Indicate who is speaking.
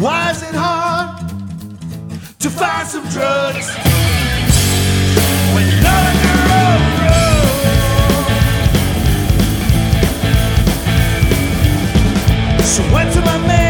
Speaker 1: Why is it hard to find some drugs when you're? So went to my man.